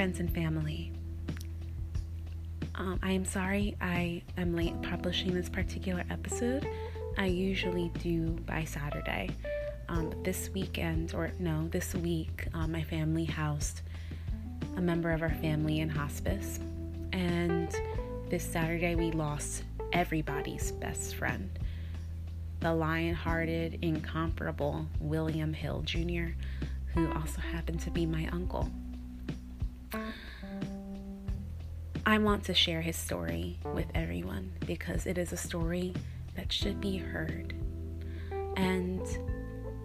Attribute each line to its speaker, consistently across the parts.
Speaker 1: friends and family. Um, I am sorry I am late publishing this particular episode. I usually do by Saturday. Um, but this weekend, or no, this week, um, my family housed a member of our family in hospice. And this Saturday, we lost everybody's best friend the lion hearted, incomparable William Hill Jr., who also happened to be my uncle. I want to share his story with everyone because it is a story that should be heard. And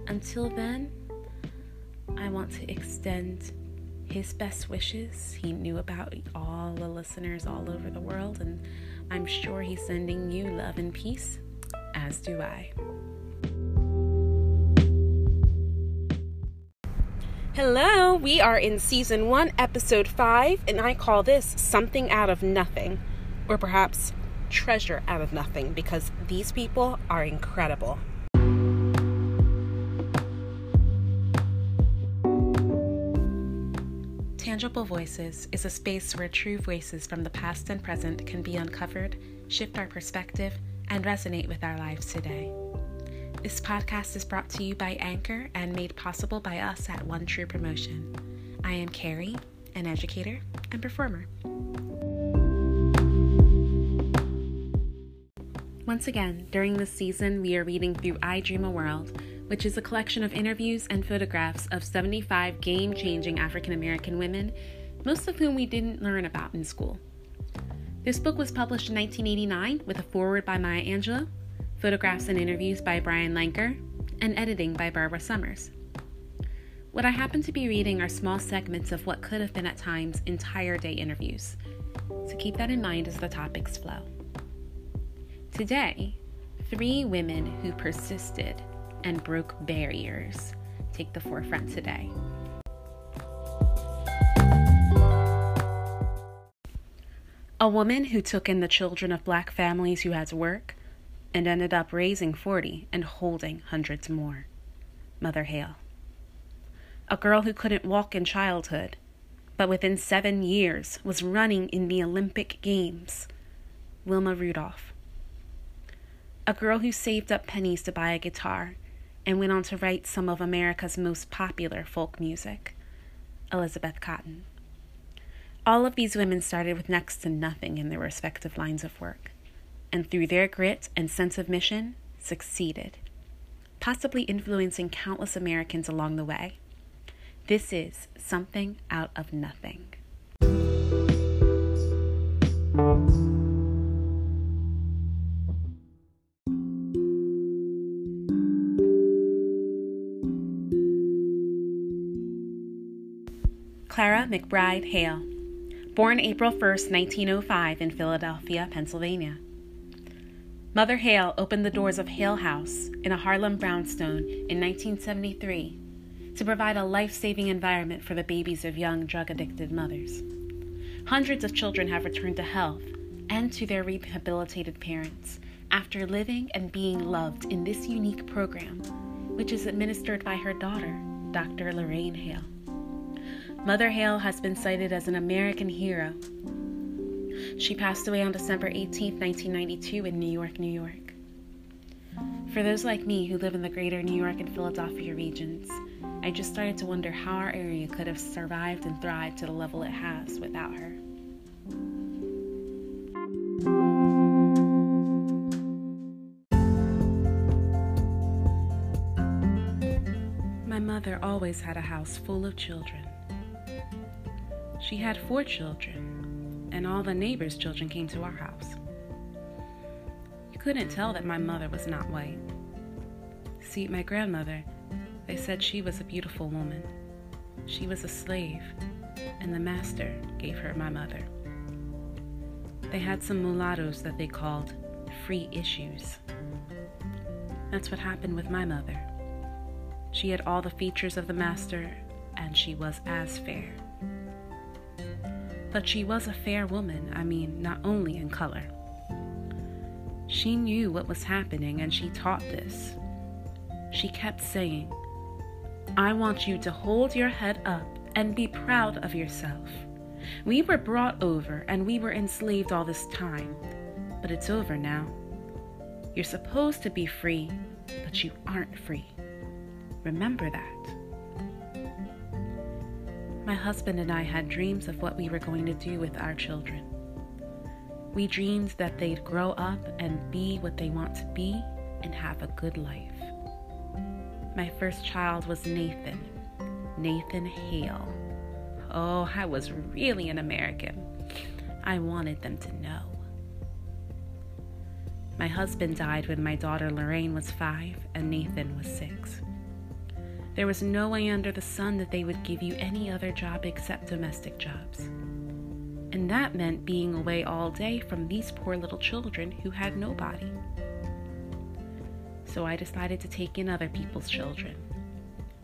Speaker 1: until then, I want to extend his best wishes. He knew about all the listeners all over the world, and I'm sure he's sending you love and peace, as do I. Hello, we are in season one, episode five, and I call this Something Out of Nothing, or perhaps Treasure Out of Nothing, because these people are incredible. Tangible Voices is a space where true voices from the past and present can be uncovered, shift our perspective, and resonate with our lives today. This podcast is brought to you by Anchor and made possible by us at One True Promotion. I am Carrie, an educator and performer. Once again, during this season, we are reading through I Dream a World, which is a collection of interviews and photographs of 75 game changing African American women, most of whom we didn't learn about in school. This book was published in 1989 with a foreword by Maya Angelou photographs and interviews by Brian Lanker, and editing by Barbara Summers. What I happen to be reading are small segments of what could have been at times entire day interviews, so keep that in mind as the topics flow. Today, three women who persisted and broke barriers take the forefront today. A woman who took in the children of black families who had to work and ended up raising 40 and holding hundreds more. Mother Hale. A girl who couldn't walk in childhood, but within seven years was running in the Olympic Games. Wilma Rudolph. A girl who saved up pennies to buy a guitar and went on to write some of America's most popular folk music. Elizabeth Cotten. All of these women started with next to nothing in their respective lines of work and through their grit and sense of mission, succeeded, possibly influencing countless Americans along the way. This is Something Out of Nothing. Clara McBride Hale, born April 1, 1905, in Philadelphia, Pennsylvania. Mother Hale opened the doors of Hale House in a Harlem brownstone in 1973 to provide a life saving environment for the babies of young drug addicted mothers. Hundreds of children have returned to health and to their rehabilitated parents after living and being loved in this unique program, which is administered by her daughter, Dr. Lorraine Hale. Mother Hale has been cited as an American hero she passed away on December 18, 1992, in New York, New York. For those like me who live in the greater New York and Philadelphia regions, I just started to wonder how our area could have survived and thrived to the level it has without her. My mother always had a house full of children. She had four children, and all the neighbors' children came to our house. You couldn't tell that my mother was not white. See, my grandmother, they said she was a beautiful woman. She was a slave, and the master gave her my mother. They had some mulattoes that they called free issues. That's what happened with my mother. She had all the features of the master, and she was as fair. But she was a fair woman, I mean, not only in color. She knew what was happening and she taught this. She kept saying, I want you to hold your head up and be proud of yourself. We were brought over and we were enslaved all this time, but it's over now. You're supposed to be free, but you aren't free. Remember that. My husband and I had dreams of what we were going to do with our children. We dreamed that they'd grow up and be what they want to be and have a good life. My first child was Nathan, Nathan Hale. Oh, I was really an American. I wanted them to know. My husband died when my daughter Lorraine was five and Nathan was six. There was no way under the sun that they would give you any other job except domestic jobs. And that meant being away all day from these poor little children who had nobody. So I decided to take in other people's children.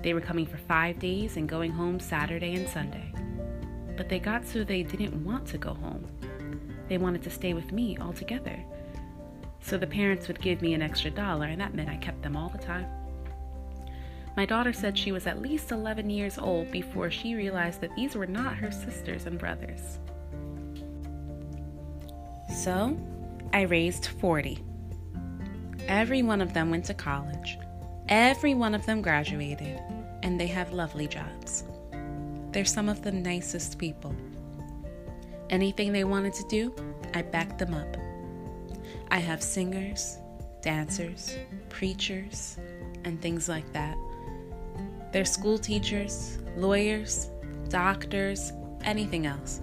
Speaker 1: They were coming for five days and going home Saturday and Sunday. But they got so they didn't want to go home. They wanted to stay with me altogether. So the parents would give me an extra dollar, and that meant I kept them all the time. My daughter said she was at least 11 years old before she realized that these were not her sisters and brothers. So, I raised 40. Every one of them went to college. Every one of them graduated, and they have lovely jobs. They're some of the nicest people. Anything they wanted to do, I backed them up. I have singers, dancers, preachers, and things like that. They're school teachers, lawyers, doctors, anything else.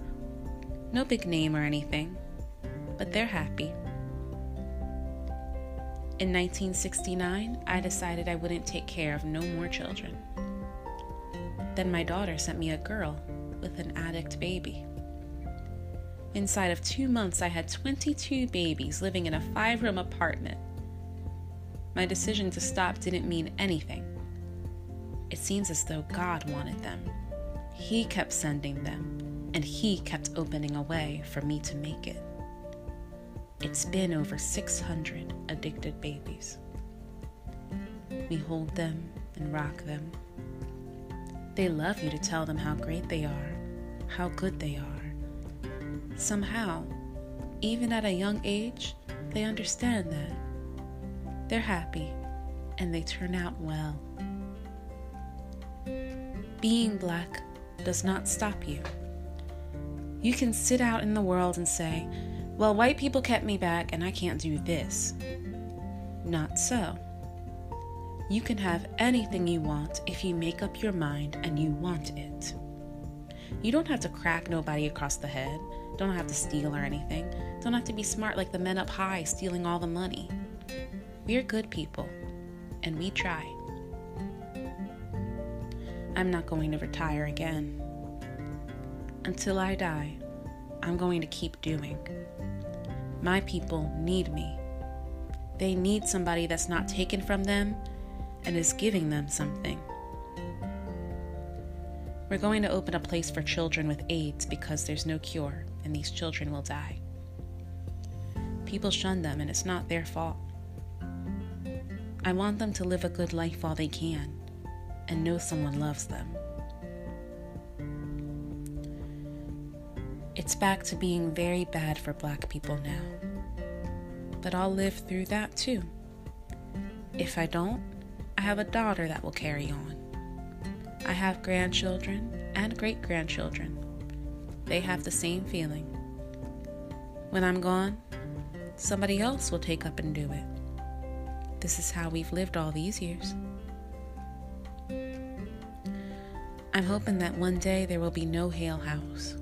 Speaker 1: No big name or anything, but they're happy. In 1969, I decided I wouldn't take care of no more children. Then my daughter sent me a girl with an addict baby. Inside of two months, I had 22 babies living in a five room apartment. My decision to stop didn't mean anything. It seems as though God wanted them. He kept sending them, and He kept opening a way for me to make it. It's been over 600 addicted babies. We hold them and rock them. They love you to tell them how great they are, how good they are. Somehow, even at a young age, they understand that. They're happy and they turn out well. Being black does not stop you. You can sit out in the world and say, Well, white people kept me back and I can't do this. Not so. You can have anything you want if you make up your mind and you want it. You don't have to crack nobody across the head, don't have to steal or anything, don't have to be smart like the men up high stealing all the money. We're good people, and we try. I'm not going to retire again. Until I die, I'm going to keep doing. My people need me. They need somebody that's not taken from them and is giving them something. We're going to open a place for children with AIDS because there's no cure and these children will die. People shun them and it's not their fault. I want them to live a good life while they can and know someone loves them. It's back to being very bad for black people now. But I'll live through that too. If I don't, I have a daughter that will carry on. I have grandchildren and great grandchildren. They have the same feeling. When I'm gone, somebody else will take up and do it. This is how we've lived all these years. I'm hoping that one day there will be no Hale House,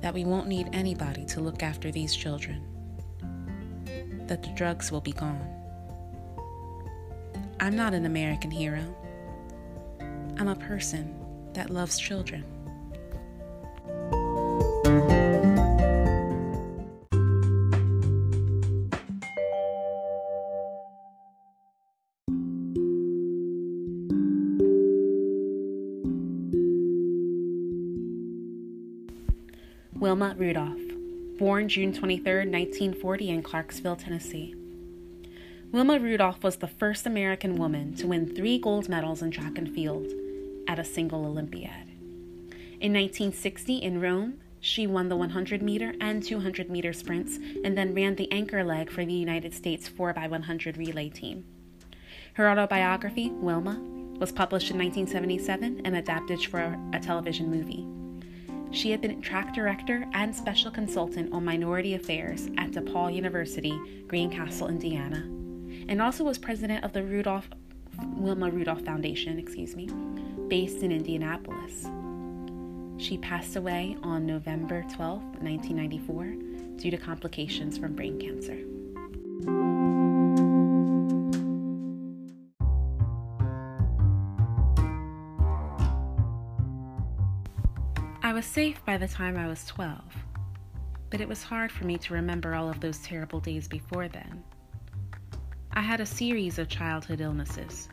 Speaker 1: that we won't need anybody to look after these children, that the drugs will be gone. I'm not an American hero. I'm a person that loves children. Wilma Rudolph, born June 23, 1940, in Clarksville, Tennessee. Wilma Rudolph was the first American woman to win three gold medals in track and field at a single Olympiad. In 1960 in Rome, She won the 100 meter and 200 meter sprints and then ran the anchor leg for the United States 4x100 relay team. Her autobiography, Wilma, was published in 1977 and adapted for a television movie. She had been track director and special consultant on minority affairs at DePauw University, Greencastle, Indiana, and also was president of the Rudolph Wilma Rudolph Foundation, excuse me, based in Indianapolis. She passed away on November 12, 1994, due to complications from brain cancer. I was safe by the time I was 12, but it was hard for me to remember all of those terrible days before then. I had a series of childhood illnesses.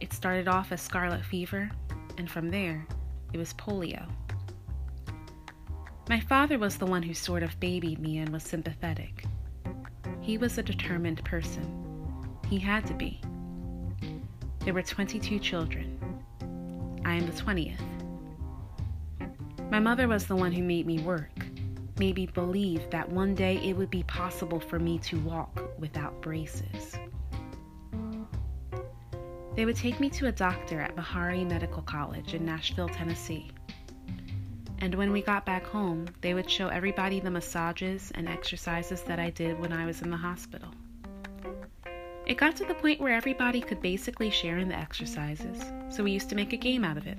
Speaker 1: It started off as scarlet fever, and from there, it was polio. My father was the one who sort of babied me and was sympathetic. He was a determined person. He had to be. There were 22 children. I am the 20th. My mother was the one who made me work, made me believe that one day it would be possible for me to walk without braces. They would take me to a doctor at Meharry Medical College in Nashville, Tennessee. And when we got back home, they would show everybody the massages and exercises that I did when I was in the hospital. It got to the point where everybody could basically share in the exercises, so we used to make a game out of it.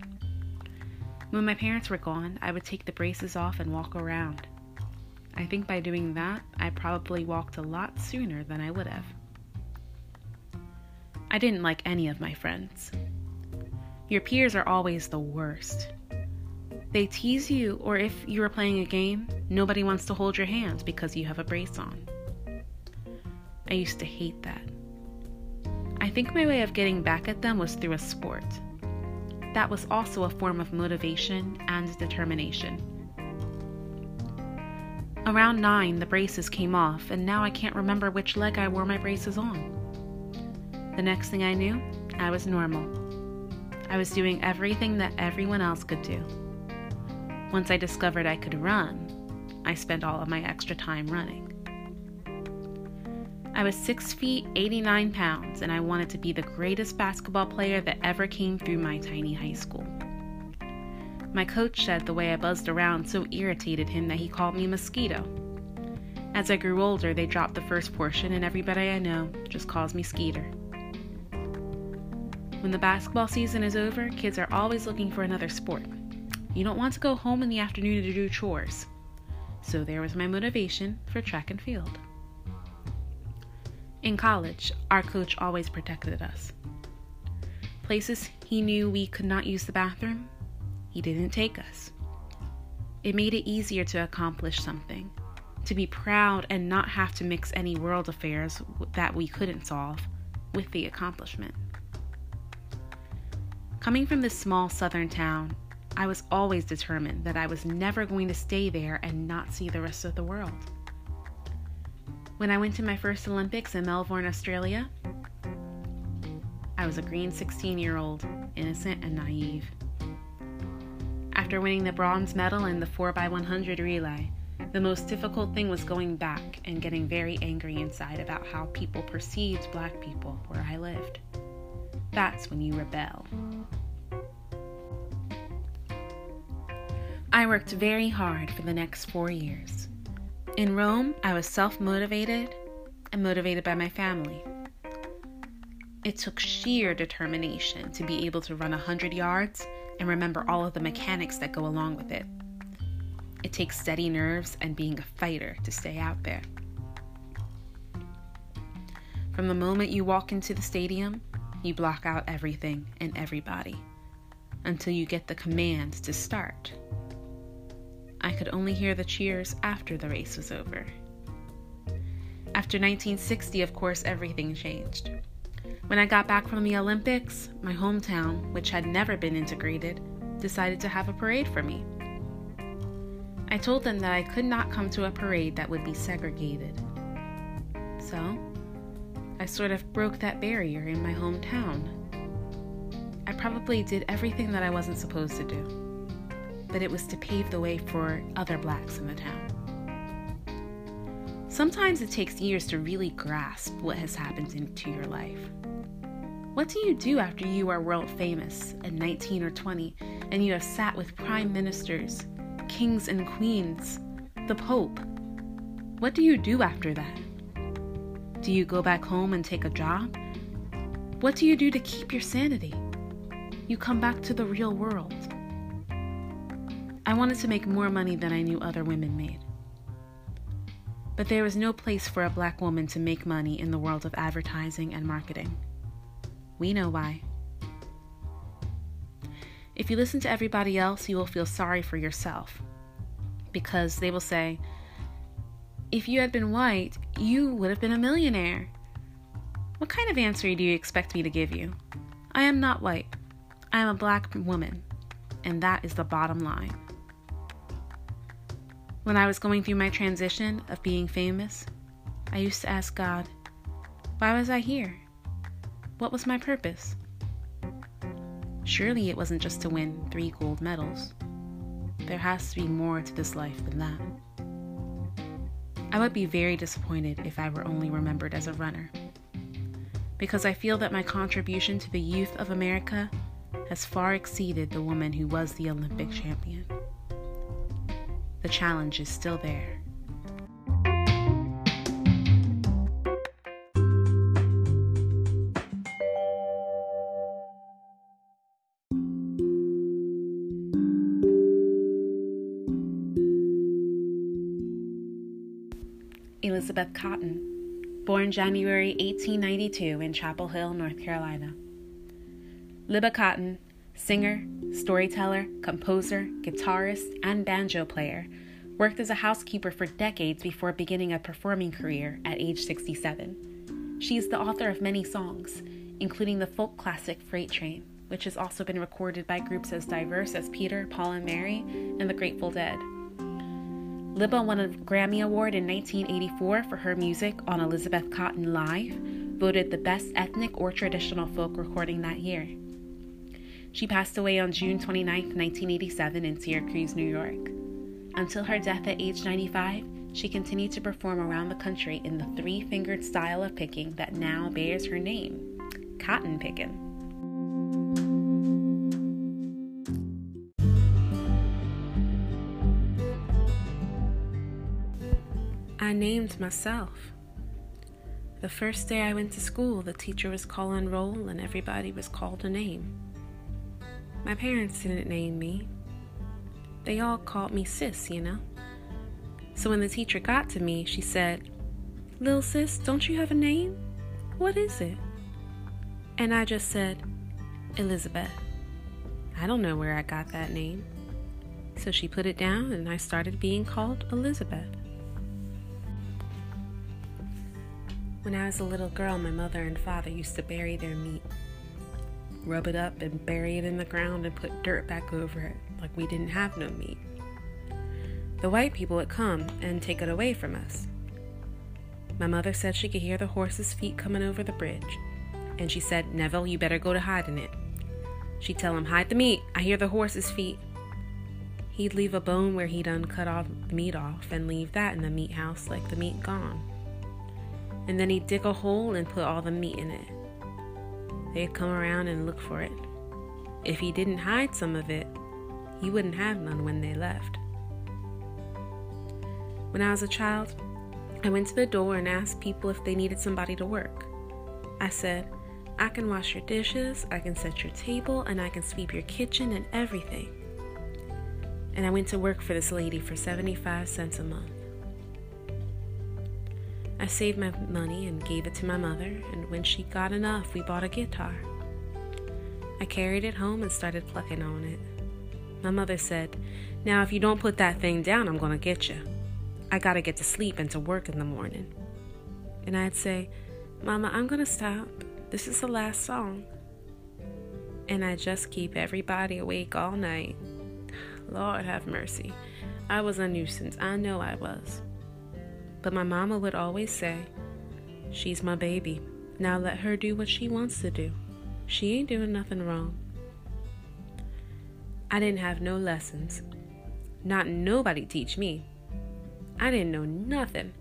Speaker 1: When my parents were gone, I would take the braces off and walk around. I think by doing that, I probably walked a lot sooner than I would have. I didn't like any of my friends. Your peers are always the worst. They tease you, or if you are playing a game, nobody wants to hold your hand because you have a brace on. I used to hate that. I think my way of getting back at them was through a sport. That was also a form of motivation and determination. Around nine, the braces came off, and now I can't remember which leg I wore my braces on. The next thing I knew, I was normal. I was doing everything that everyone else could do. Once I discovered I could run, I spent all of my extra time running. I was 6 feet 89 pounds, and I wanted to be the greatest basketball player that ever came through my tiny high school. My coach said the way I buzzed around so irritated him that he called me Mosquito. As I grew older, they dropped the first portion, and everybody I know just calls me Skeeter. When the basketball season is over, kids are always looking for another sport. You don't want to go home in the afternoon to do chores. So there was my motivation for track and field. In college, our coach always protected us. Places he knew we could not use the bathroom, he didn't take us. It made it easier to accomplish something, to be proud and not have to mix any world affairs that we couldn't solve with the accomplishment. Coming from this small southern town, I was always determined that I was never going to stay there and not see the rest of the world. When I went to my first Olympics in Melbourne, Australia, I was a green 16 year old, innocent and naive. After winning the bronze medal in the 4x100 relay, the most difficult thing was going back and getting very angry inside about how people perceived black people where I lived. That's when you rebel. I worked very hard for the next four years. In Rome, I was self motivated and motivated by my family. It took sheer determination to be able to run 100 yards and remember all of the mechanics that go along with it. It takes steady nerves and being a fighter to stay out there. From the moment you walk into the stadium, you block out everything and everybody until you get the command to start. I could only hear the cheers after the race was over. After 1960, of course, everything changed. When I got back from the Olympics, my hometown, which had never been integrated, decided to have a parade for me. I told them that I could not come to a parade that would be segregated. So, I sort of broke that barrier in my hometown. I probably did everything that I wasn't supposed to do that it was to pave the way for other blacks in the town. Sometimes it takes years to really grasp what has happened into your life. What do you do after you are world famous at 19 or 20 and you have sat with prime ministers, kings and queens, the Pope? What do you do after that? Do you go back home and take a job? What do you do to keep your sanity? You come back to the real world. I wanted to make more money than I knew other women made. But there was no place for a black woman to make money in the world of advertising and marketing. We know why. If you listen to everybody else, you will feel sorry for yourself. Because they will say, if you had been white, you would have been a millionaire. What kind of answer do you expect me to give you? I am not white. I am a black woman. And that is the bottom line. When I was going through my transition of being famous, I used to ask God, why was I here? What was my purpose? Surely it wasn't just to win three gold medals. There has to be more to this life than that. I would be very disappointed if I were only remembered as a runner. Because I feel that my contribution to the youth of America has far exceeded the woman who was the Olympic champion. The challenge is still there. Elizabeth Cotten, born January 1892 in Chapel Hill, North Carolina. Libba Cotten, singer, storyteller, composer, guitarist, and banjo player, worked as a housekeeper for decades before beginning a performing career at age 67. She is the author of many songs, including the folk classic Freight Train, which has also been recorded by groups as diverse as Peter, Paul and Mary, and the Grateful Dead. Libba won a Grammy Award in 1984 for her music on Elizabeth Cotten Live, voted the best ethnic or traditional folk recording that year. She passed away on June 29, 1987, in Syracuse, New York. Until her death at age 95, she continued to perform around the country in the three fingered style of picking that now bears her name cotton picking. I named myself. The first day I went to school, the teacher was calling roll and everybody was called a name. My parents didn't name me. They all called me sis, you know. So when the teacher got to me, she said, Lil sis, don't you have a name? What is it? And I just said, Elizabeth. I don't know where I got that name. So she put it down and I started being called Elizabeth. When I was a little girl, my mother and father used to bury their meat, rub it up, and bury it in the ground and put dirt back over it, like we didn't have no meat. The white people would come and take it away from us. My mother said she could hear the horse's feet coming over the bridge, and she said, Neville, you better go to hide in it. She'd tell him, Hide the meat, I hear the horse's feet. He'd leave a bone where he'd uncut all the meat off and leave that in the meat house like the meat gone and then he'd dig a hole and put all the meat in it. They'd come around and look for it. If he didn't hide some of it, he wouldn't have none when they left. When I was a child, I went to the door and asked people if they needed somebody to work. I said, I can wash your dishes, I can set your table, and I can sweep your kitchen and everything. And I went to work for this lady for 75 cents a month. I saved my money and gave it to my mother, and when she got enough, we bought a guitar. I carried it home and started plucking on it. My mother said, Now, if you don't put that thing down, I'm going to get you. I got to get to sleep and to work in the morning. And I'd say, Mama, I'm going to stop. This is the last song. And I just keep everybody awake all night. Lord have mercy. I was a nuisance. I know I was. But my mama would always say, She's my baby. Now let her do what she wants to do. She ain't doing nothing wrong. I didn't have no lessons, Not nobody teach me. I didn't know nothing.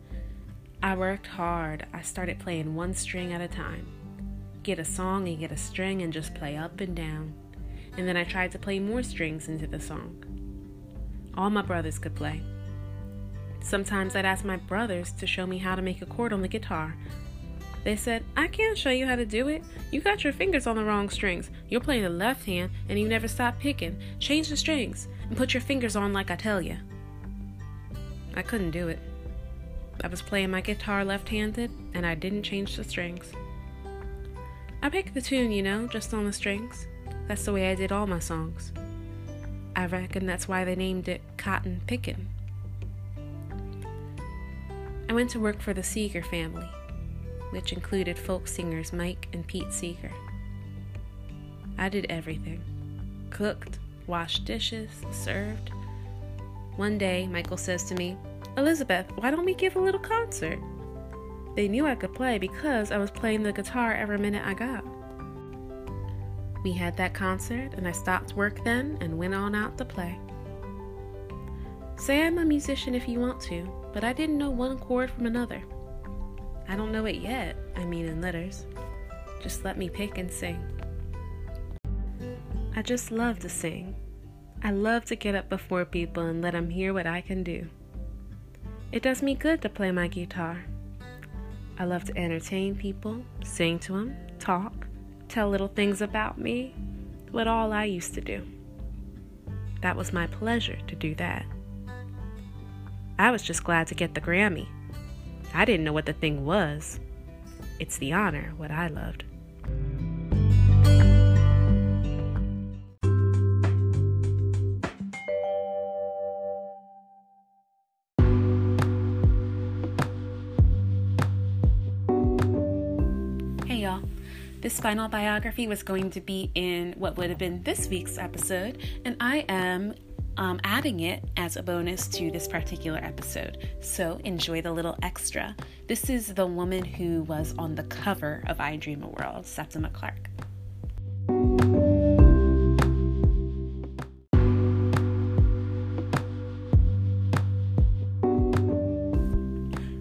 Speaker 1: I worked hard. I started playing one string at a time. Get a song and get a string and just play up and down. And then I tried to play more strings into the song. All my brothers could play. Sometimes I'd ask my brothers to show me how to make a chord on the guitar. They said, I can't show you how to do it. You got your fingers on the wrong strings. You're playing the left hand and you never stop picking. Change the strings and put your fingers on like I tell you. I couldn't do it. I was playing my guitar left handed and I didn't change the strings. I picked the tune, you know, just on the strings. That's the way I did all my songs. I reckon that's why they named it Cotton Pickin'. I went to work for the Seeger family, which included folk singers Mike and Pete Seeger. I did everything cooked, washed dishes, served. One day, Michael says to me, Elizabeth, why don't we give a little concert? They knew I could play because I was playing the guitar every minute I got. We had that concert, and I stopped work then and went on out to play. Say I'm a musician if you want to, but I didn't know one chord from another. I don't know it yet, I mean in letters. Just let me pick and sing. I just love to sing. I love to get up before people and let them hear what I can do. It does me good to play my guitar. I love to entertain people, sing to them, talk, tell little things about me, what all I used to do. That was my pleasure to do that. I was just glad to get the Grammy. I didn't know what the thing was. It's the honor, what I loved. Hey y'all. This final biography was going to be in what would have been this week's episode, and I am um, adding it as a bonus to this particular episode. So enjoy the little extra. This is the woman who was on the cover of I Dream a World, Septima Clark.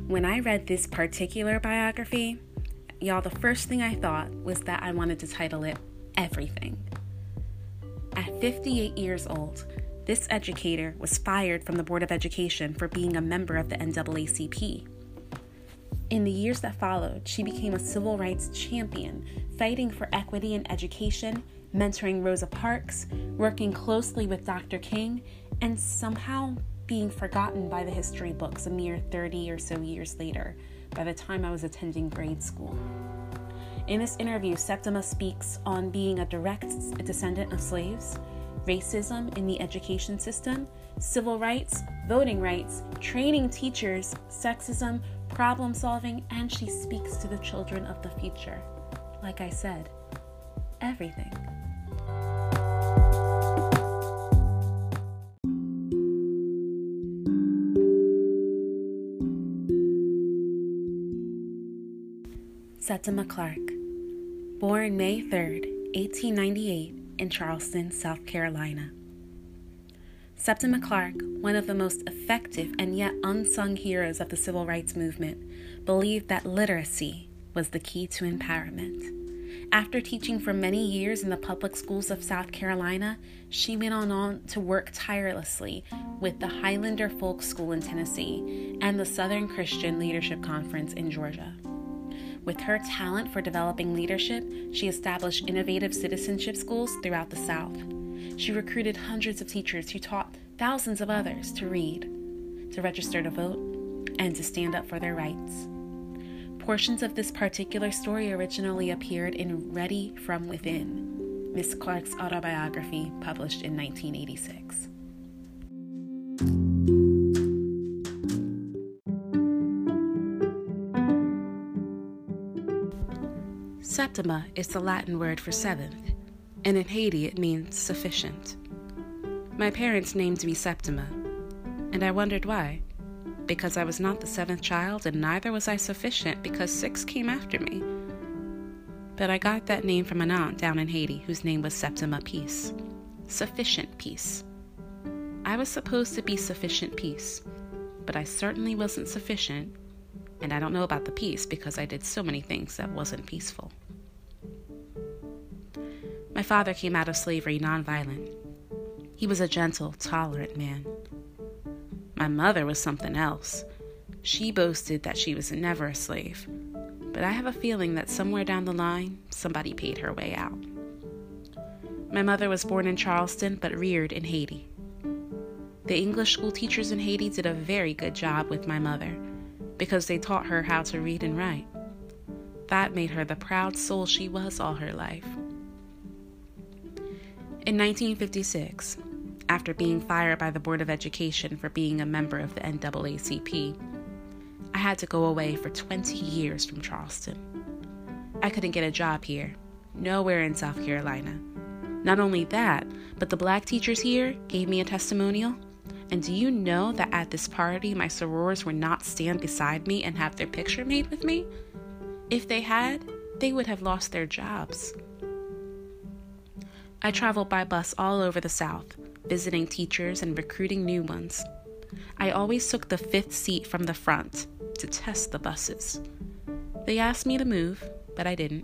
Speaker 1: When I read this particular biography, y'all, the first thing I thought was that I wanted to title it Everything. At 58 years old, this educator was fired from the Board of Education for being a member of the NAACP. In the years that followed, she became a civil rights champion, fighting for equity in education, mentoring Rosa Parks, working closely with Dr. King, and somehow being forgotten by the history books a mere 30 or so years later, by the time I was attending grade school. In this interview, Septima speaks on being a direct descendant of slaves, racism in the education system, civil rights, voting rights, training teachers, sexism, problem solving, and she speaks to the children of the future. Like I said, everything. Septima Clark, born May 3rd, 1898 in Charleston, South Carolina. Septima Clark, one of the most effective and yet unsung heroes of the civil rights movement, believed that literacy was the key to empowerment. After teaching for many years in the public schools of South Carolina, she went on, on to work tirelessly with the Highlander Folk School in Tennessee and the Southern Christian Leadership Conference in Georgia. With her talent for developing leadership, she established innovative citizenship schools throughout the South. She recruited hundreds of teachers who taught thousands of others to read, to register to vote, and to stand up for their rights. Portions of this particular story originally appeared in Ready from Within, Miss Clark's autobiography published in 1986. Septima is the Latin word for seventh, and in Haiti it means sufficient. My parents named me Septima, and I wondered why. Because I was not the seventh child, and neither was I sufficient because six came after me. But I got that name from an aunt down in Haiti whose name was Septima Peace. Sufficient peace. I was supposed to be sufficient peace, but I certainly wasn't sufficient, and I don't know about the peace because I did so many things that wasn't peaceful. My father came out of slavery nonviolent. He was a gentle, tolerant man. My mother was something else. She boasted that she was never a slave, but I have a feeling that somewhere down the line, somebody paid her way out. My mother was born in Charleston but reared in Haiti. The English school teachers in Haiti did a very good job with my mother because they taught her how to read and write. That made her the proud soul she was all her life. In 1956, after being fired by the Board of Education for being a member of the NAACP, I had to go away for 20 years from Charleston. I couldn't get a job here, nowhere in South Carolina. Not only that, but the black teachers here gave me a testimonial. And do you know that at this party, my sorors would not stand beside me and have their picture made with me? If they had, they would have lost their jobs. I traveled by bus all over the South, visiting teachers and recruiting new ones. I always took the fifth seat from the front to test the buses. They asked me to move, but I didn't.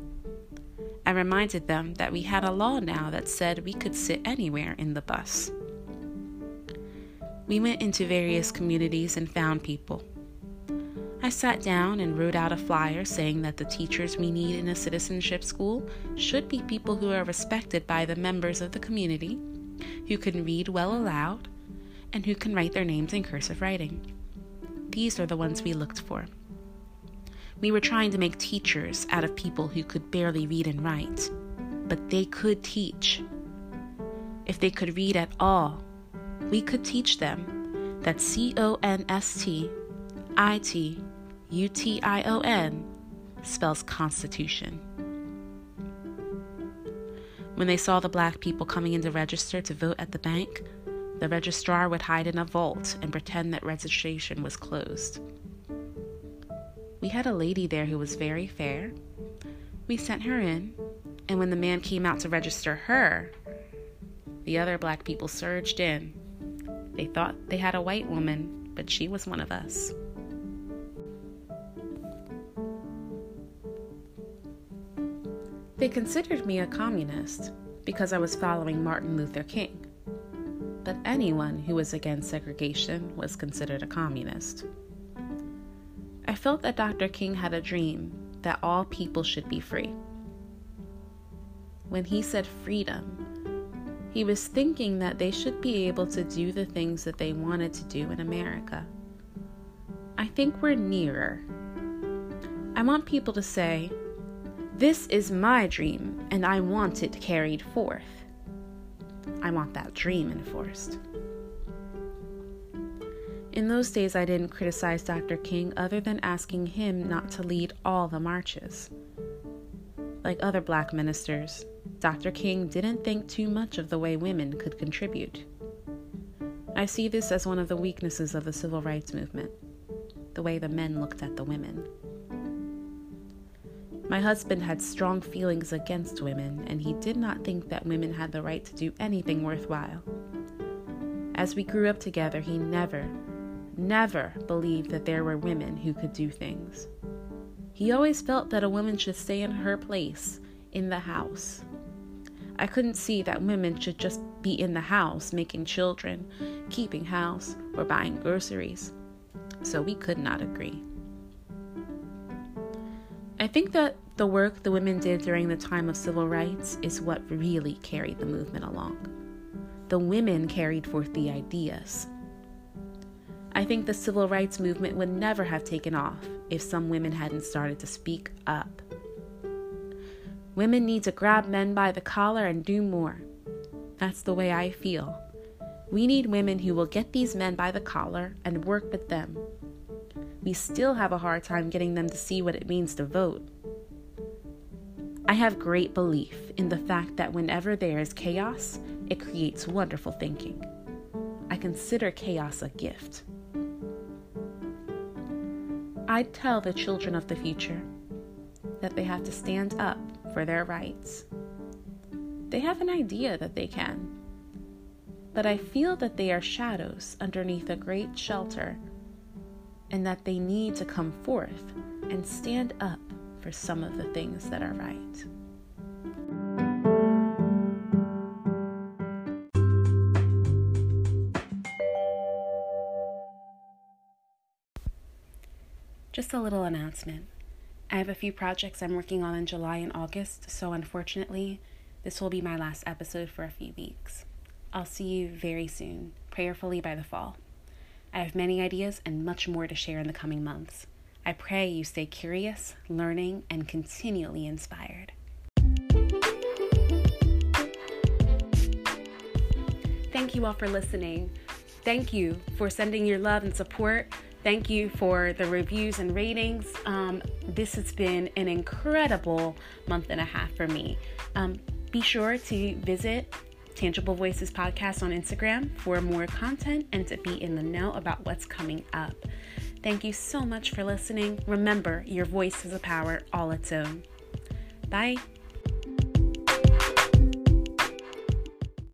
Speaker 1: I reminded them that we had a law now that said we could sit anywhere in the bus. We went into various communities and found people. I sat down and wrote out a flyer saying that the teachers we need in a citizenship school should be people who are respected by the members of the community, who can read well aloud, and who can write their names in cursive writing. These are the ones we looked for. We were trying to make teachers out of people who could barely read and write, but they could teach. If they could read at all, we could teach them that C O N S T I T U T I O N spells Constitution. When they saw the black people coming in to register to vote at the bank, the registrar would hide in a vault and pretend that registration was closed. We had a lady there who was very fair. We sent her in, and when the man came out to register her, the other black people surged in. They thought they had a white woman, but she was one of us. They considered me a communist because I was following Martin Luther King. But anyone who was against segregation was considered a communist. I felt that Dr. King had a dream that all people should be free. When he said freedom, he was thinking that they should be able to do the things that they wanted to do in America. I think we're nearer. I want people to say, this is my dream, and I want it carried forth. I want that dream enforced. In those days, I didn't criticize Dr. King other than asking him not to lead all the marches. Like other black ministers, Dr. King didn't think too much of the way women could contribute. I see this as one of the weaknesses of the civil rights movement the way the men looked at the women. My husband had strong feelings against women, and he did not think that women had the right to do anything worthwhile. As we grew up together, he never, never believed that there were women who could do things. He always felt that a woman should stay in her place in the house. I couldn't see that women should just be in the house making children, keeping house, or buying groceries. So we could not agree. I think that the work the women did during the time of civil rights is what really carried the movement along. The women carried forth the ideas. I think the civil rights movement would never have taken off if some women hadn't started to speak up. Women need to grab men by the collar and do more. That's the way I feel. We need women who will get these men by the collar and work with them we still have a hard time getting them to see what it means to vote. I have great belief in the fact that whenever there is chaos, it creates wonderful thinking. I consider chaos a gift. I tell the children of the future that they have to stand up for their rights. They have an idea that they can. but I feel that they are shadows underneath a great shelter and that they need to come forth and stand up for some of the things that are right. Just a little announcement. I have a few projects I'm working on in July and August, so unfortunately, this will be my last episode for a few weeks. I'll see you very soon, prayerfully by the fall. I have many ideas and much more to share in the coming months. I pray you stay curious, learning, and continually inspired. Thank you all for listening. Thank you for sending your love and support. Thank you for the reviews and ratings. Um, this has been an incredible month and a half for me. Um, be sure to visit Tangible Voices Podcast on Instagram for more content and to be in the know about what's coming up. Thank you so much for listening. Remember, your voice is a power all its own. Bye.